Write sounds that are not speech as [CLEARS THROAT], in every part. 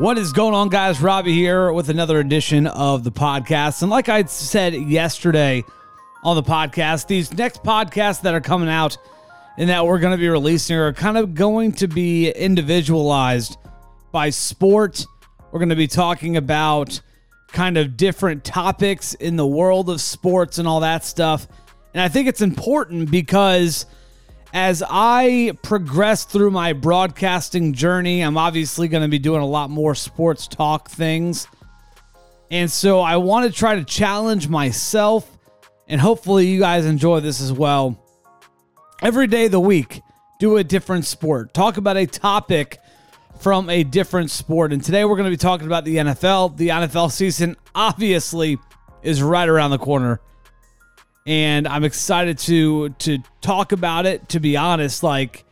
What is going on, guys? Robbie here with another edition of the podcast. And like I said yesterday on the podcast, these next podcasts that are coming out and that we're going to be releasing are kind of going to be individualized by sport. We're going to be talking about kind of different topics in the world of sports and all that stuff. And I think it's important because as I progress through my broadcasting journey, I'm obviously going to be doing a lot more sports talk things. And so I want to try to challenge myself, and hopefully, you guys enjoy this as well. Every day of the week, do a different sport, talk about a topic from a different sport. And today, we're going to be talking about the NFL. The NFL season obviously is right around the corner and I'm excited to to talk about it. To be honest, like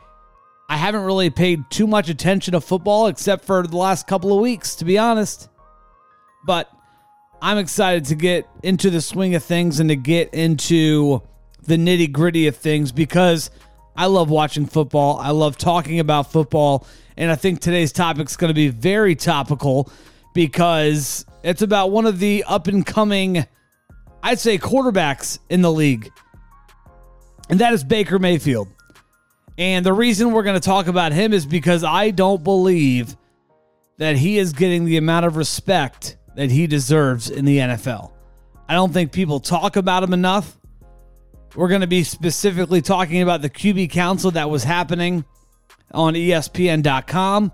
I haven't really paid too much attention to football except for the last couple of weeks, to be honest. But I'm excited to get into the swing of things and to get into the nitty gritty of things because I love watching football. I love talking about football. And I think today's topic is going to be very topical because it's about one of the up and coming I'd say quarterbacks in the league, and that is Baker Mayfield. And the reason we're going to talk about him is because I don't believe that he is getting the amount of respect that he deserves in the NFL. I don't think people talk about him enough. We're going to be specifically talking about the QB Council that was happening on ESPN.com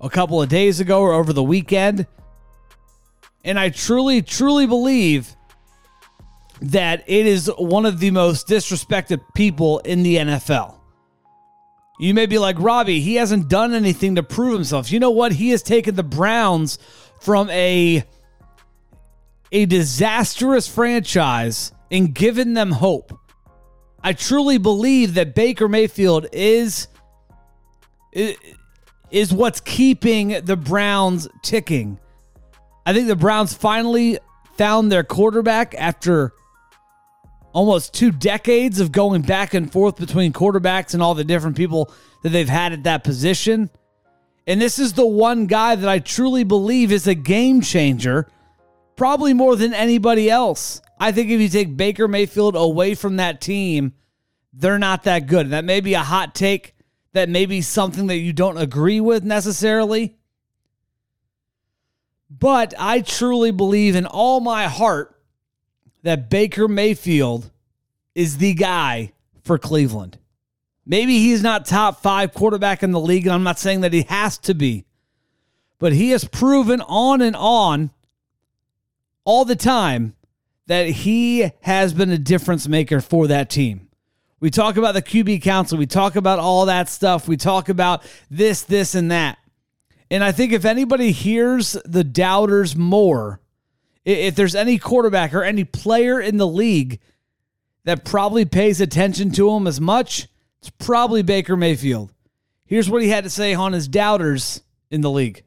a couple of days ago or over the weekend. And I truly, truly believe that it is one of the most disrespected people in the NFL. You may be like, Robbie, he hasn't done anything to prove himself. You know what? He has taken the Browns from a a disastrous franchise and given them hope. I truly believe that Baker Mayfield is is what's keeping the Browns ticking. I think the Browns finally found their quarterback after almost two decades of going back and forth between quarterbacks and all the different people that they've had at that position. And this is the one guy that I truly believe is a game changer, probably more than anybody else. I think if you take Baker Mayfield away from that team, they're not that good. That may be a hot take. That may be something that you don't agree with necessarily. But I truly believe in all my heart that Baker Mayfield is the guy for Cleveland. Maybe he's not top five quarterback in the league, I'm not saying that he has to be, but he has proven on and on all the time that he has been a difference maker for that team. We talk about the QB council, we talk about all that stuff, we talk about this, this, and that. And I think if anybody hears the doubters more, if there's any quarterback or any player in the league that probably pays attention to him as much, it's probably Baker Mayfield. Here's what he had to say on his doubters in the league.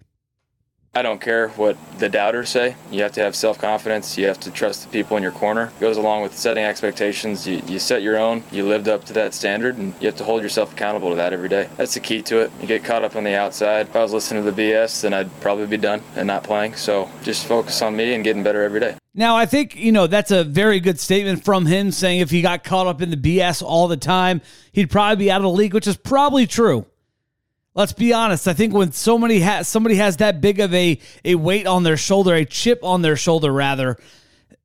I don't care what the doubters say. You have to have self confidence. You have to trust the people in your corner. It goes along with setting expectations. You, you set your own. You lived up to that standard, and you have to hold yourself accountable to that every day. That's the key to it. You get caught up on the outside. If I was listening to the BS, then I'd probably be done and not playing. So just focus on me and getting better every day. Now, I think, you know, that's a very good statement from him saying if he got caught up in the BS all the time, he'd probably be out of the league, which is probably true. Let's be honest. I think when so many ha- somebody has that big of a a weight on their shoulder, a chip on their shoulder, rather,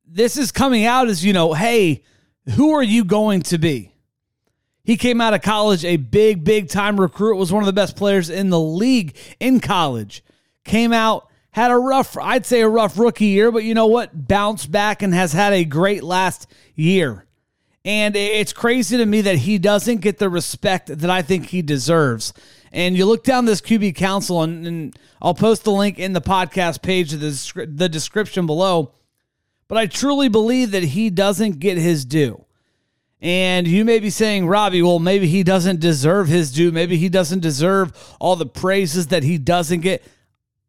this is coming out as you know, hey, who are you going to be? He came out of college a big, big time recruit. Was one of the best players in the league in college. Came out had a rough, I'd say a rough rookie year, but you know what? Bounced back and has had a great last year. And it's crazy to me that he doesn't get the respect that I think he deserves. And you look down this QB council, and, and I'll post the link in the podcast page of the, the description below. But I truly believe that he doesn't get his due. And you may be saying, Robbie, well, maybe he doesn't deserve his due. Maybe he doesn't deserve all the praises that he doesn't get.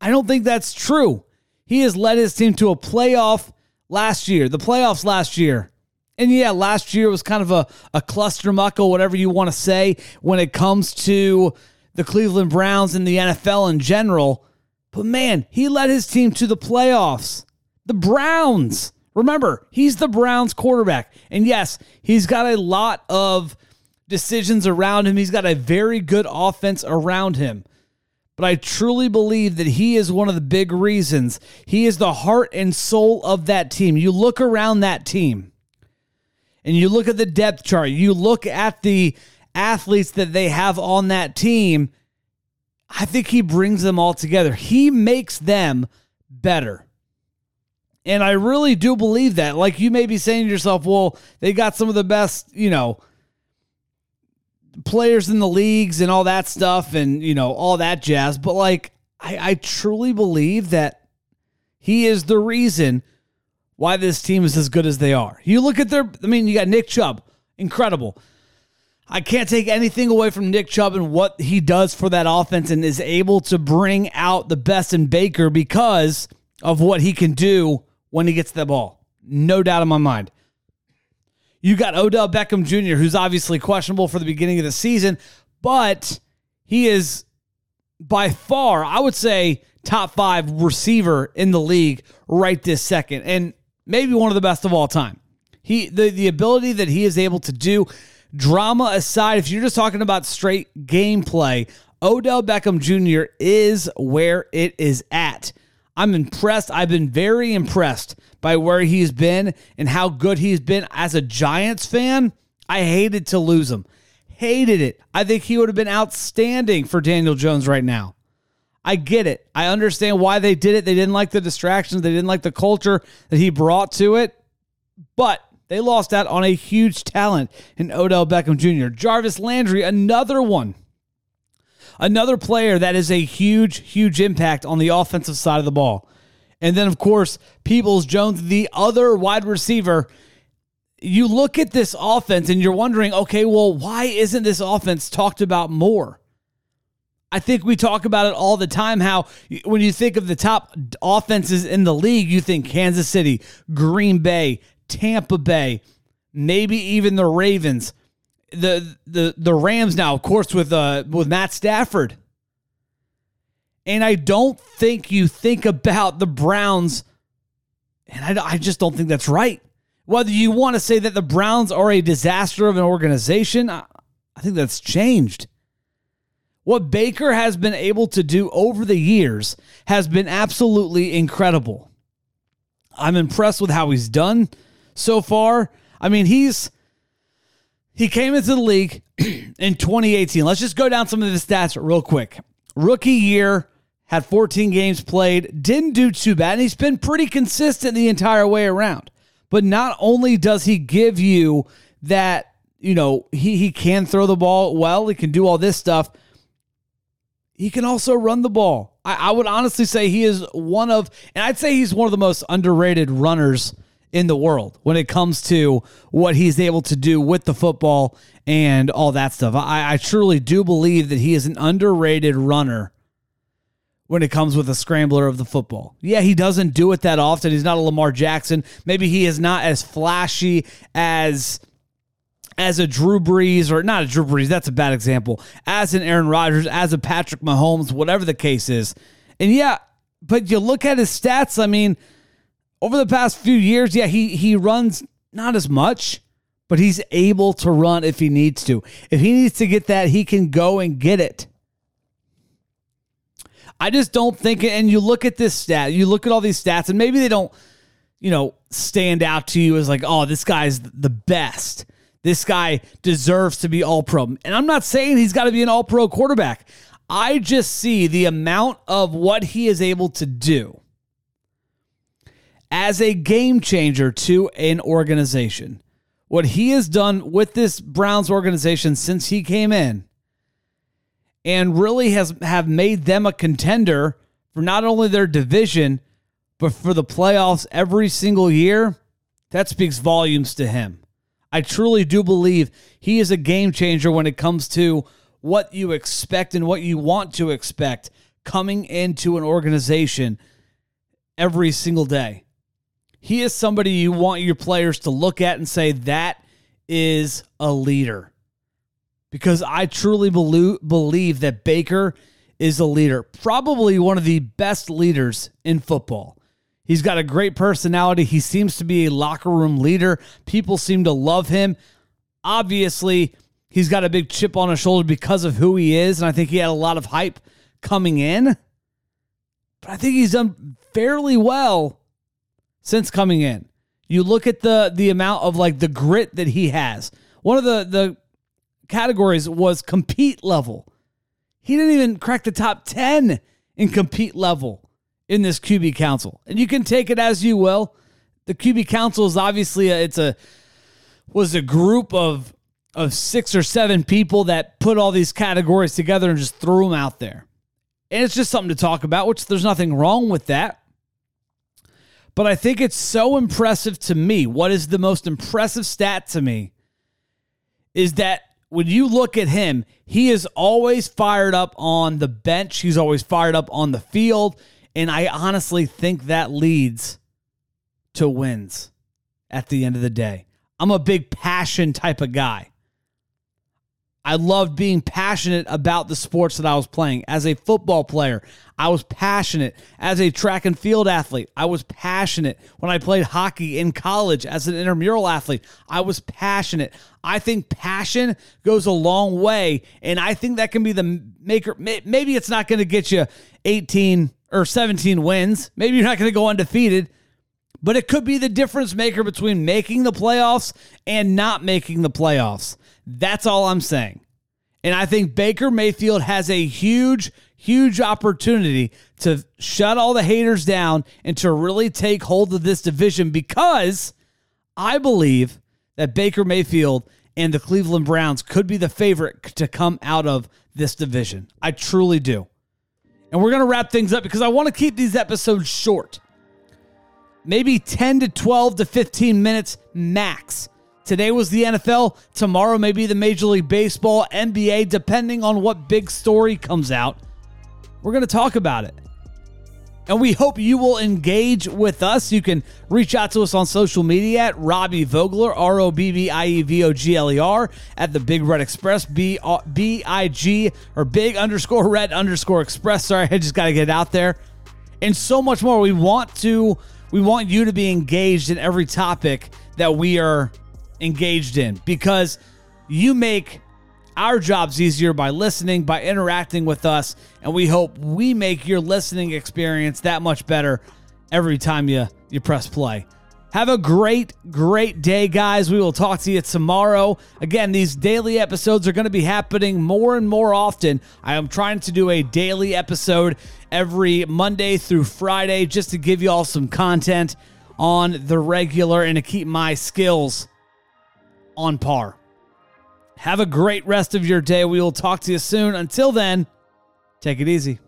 I don't think that's true. He has led his team to a playoff last year, the playoffs last year. And yeah, last year was kind of a, a cluster muckle, whatever you want to say, when it comes to the Cleveland Browns and the NFL in general. But man, he led his team to the playoffs. The Browns. Remember, he's the Browns quarterback. And yes, he's got a lot of decisions around him. He's got a very good offense around him. But I truly believe that he is one of the big reasons. He is the heart and soul of that team. You look around that team and you look at the depth chart, you look at the athletes that they have on that team. I think he brings them all together. He makes them better. And I really do believe that. Like you may be saying to yourself, well, they got some of the best, you know, players in the leagues and all that stuff and, you know, all that jazz. But like, I, I truly believe that he is the reason why this team is as good as they are. You look at their, I mean, you got Nick Chubb, incredible. I can't take anything away from Nick Chubb and what he does for that offense and is able to bring out the best in Baker because of what he can do when he gets the ball. No doubt in my mind. You got Odell Beckham Jr., who's obviously questionable for the beginning of the season, but he is by far, I would say, top five receiver in the league right this second, and maybe one of the best of all time. He the, the ability that he is able to do, drama aside, if you're just talking about straight gameplay, Odell Beckham Jr. is where it is at. I'm impressed. I've been very impressed by where he's been and how good he's been as a Giants fan. I hated to lose him. Hated it. I think he would have been outstanding for Daniel Jones right now. I get it. I understand why they did it. They didn't like the distractions, they didn't like the culture that he brought to it. But they lost out on a huge talent in Odell Beckham Jr. Jarvis Landry, another one Another player that is a huge, huge impact on the offensive side of the ball. And then, of course, Peoples Jones, the other wide receiver. You look at this offense and you're wondering, okay, well, why isn't this offense talked about more? I think we talk about it all the time how when you think of the top offenses in the league, you think Kansas City, Green Bay, Tampa Bay, maybe even the Ravens the the the Rams now, of course, with uh with Matt Stafford. And I don't think you think about the Browns, and I, I just don't think that's right. Whether you want to say that the Browns are a disaster of an organization, I, I think that's changed. What Baker has been able to do over the years has been absolutely incredible. I'm impressed with how he's done so far. I mean, he's he came into the league [CLEARS THROAT] in 2018. Let's just go down some of the stats real quick. Rookie year, had 14 games played, didn't do too bad, and he's been pretty consistent the entire way around. But not only does he give you that, you know, he, he can throw the ball well, he can do all this stuff, he can also run the ball. I, I would honestly say he is one of, and I'd say he's one of the most underrated runners in the world when it comes to what he's able to do with the football and all that stuff. I, I truly do believe that he is an underrated runner when it comes with a scrambler of the football. Yeah, he doesn't do it that often. He's not a Lamar Jackson. Maybe he is not as flashy as as a Drew Brees or not a Drew Brees, that's a bad example. As an Aaron Rodgers, as a Patrick Mahomes, whatever the case is. And yeah, but you look at his stats, I mean, over the past few years, yeah, he he runs not as much, but he's able to run if he needs to. If he needs to get that, he can go and get it. I just don't think and you look at this stat, you look at all these stats and maybe they don't, you know, stand out to you as like, "Oh, this guy's the best." This guy deserves to be all pro. And I'm not saying he's got to be an all pro quarterback. I just see the amount of what he is able to do as a game changer to an organization. What he has done with this Browns organization since he came in and really has have made them a contender for not only their division but for the playoffs every single year, that speaks volumes to him. I truly do believe he is a game changer when it comes to what you expect and what you want to expect coming into an organization every single day he is somebody you want your players to look at and say, that is a leader. Because I truly believe that Baker is a leader, probably one of the best leaders in football. He's got a great personality. He seems to be a locker room leader. People seem to love him. Obviously, he's got a big chip on his shoulder because of who he is. And I think he had a lot of hype coming in. But I think he's done fairly well since coming in. You look at the the amount of like the grit that he has. One of the the categories was compete level. He didn't even crack the top 10 in compete level in this QB council. And you can take it as you will. The QB council is obviously a, it's a was a group of of six or seven people that put all these categories together and just threw them out there. And it's just something to talk about, which there's nothing wrong with that. But I think it's so impressive to me. What is the most impressive stat to me is that when you look at him, he is always fired up on the bench, he's always fired up on the field. And I honestly think that leads to wins at the end of the day. I'm a big passion type of guy. I loved being passionate about the sports that I was playing. As a football player, I was passionate. As a track and field athlete, I was passionate. When I played hockey in college as an intramural athlete, I was passionate. I think passion goes a long way, and I think that can be the maker. Maybe it's not going to get you 18 or 17 wins. Maybe you're not going to go undefeated, but it could be the difference maker between making the playoffs and not making the playoffs. That's all I'm saying. And I think Baker Mayfield has a huge, huge opportunity to shut all the haters down and to really take hold of this division because I believe that Baker Mayfield and the Cleveland Browns could be the favorite to come out of this division. I truly do. And we're going to wrap things up because I want to keep these episodes short. Maybe 10 to 12 to 15 minutes max. Today was the NFL. Tomorrow may be the Major League Baseball, NBA, depending on what big story comes out. We're going to talk about it. And we hope you will engage with us. You can reach out to us on social media at Robbie Vogler, R O B B I E V O G L E R, at the Big Red Express, B uh, I G or Big underscore Red underscore Express. Sorry, I just got to get it out there. And so much more. We want to, we want you to be engaged in every topic that we are engaged in because you make our jobs easier by listening, by interacting with us, and we hope we make your listening experience that much better every time you you press play. Have a great, great day, guys. We will talk to you tomorrow. Again, these daily episodes are going to be happening more and more often. I am trying to do a daily episode every Monday through Friday just to give you all some content on the regular and to keep my skills on par. Have a great rest of your day. We will talk to you soon. Until then, take it easy.